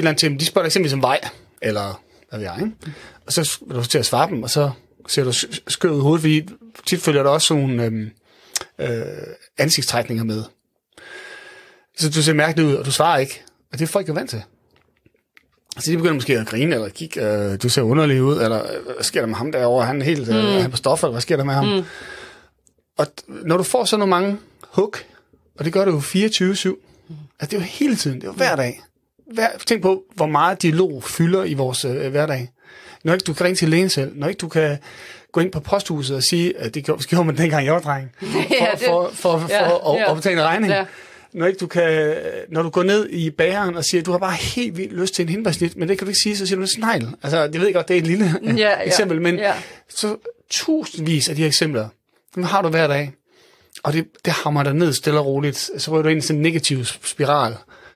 eller andet til dem, de spørger eksempelvis om vej, eller hvad ved jeg, ikke? Og så er du til at svare dem, og så ser du sk- skød ud i hovedet, fordi tit følger der også nogle øhm, øh, ansigtstrækninger med. Så du ser mærkeligt ud, og du svarer ikke. Og det er folk jo vant til. Så de begynder måske at grine, eller kigge, øh, du ser underlig ud, eller øh, hvad sker der med ham derovre, han er helt, øh, han er på stoffer, eller hvad sker der med ham? Mm. Og når du får så nogle mange hook, og det gør du jo 24-7, altså det er jo hele tiden, det er jo hver dag. Tænk på, hvor meget dialog fylder i vores øh, hverdag. Når ikke du kan ringe til lægen selv, når ikke du kan gå ind på posthuset og sige, at det gjorde, man dengang jeg var dreng, for, for, for, for, ja, for at, ja. at betale en regning. Ja. Når, ikke du kan, når du går ned i bageren og siger, at du har bare helt vildt lyst til en hindbærsnit, men det kan du ikke sige, så siger du en snegl. Altså, jeg ved godt, det er et lille Ja, ja. eksempel, men Ja. så tusindvis af de her eksempler, dem har du hver dag. Og det, det hammer dig ned stille og roligt. Så rører du ind i sådan en negativ spiral.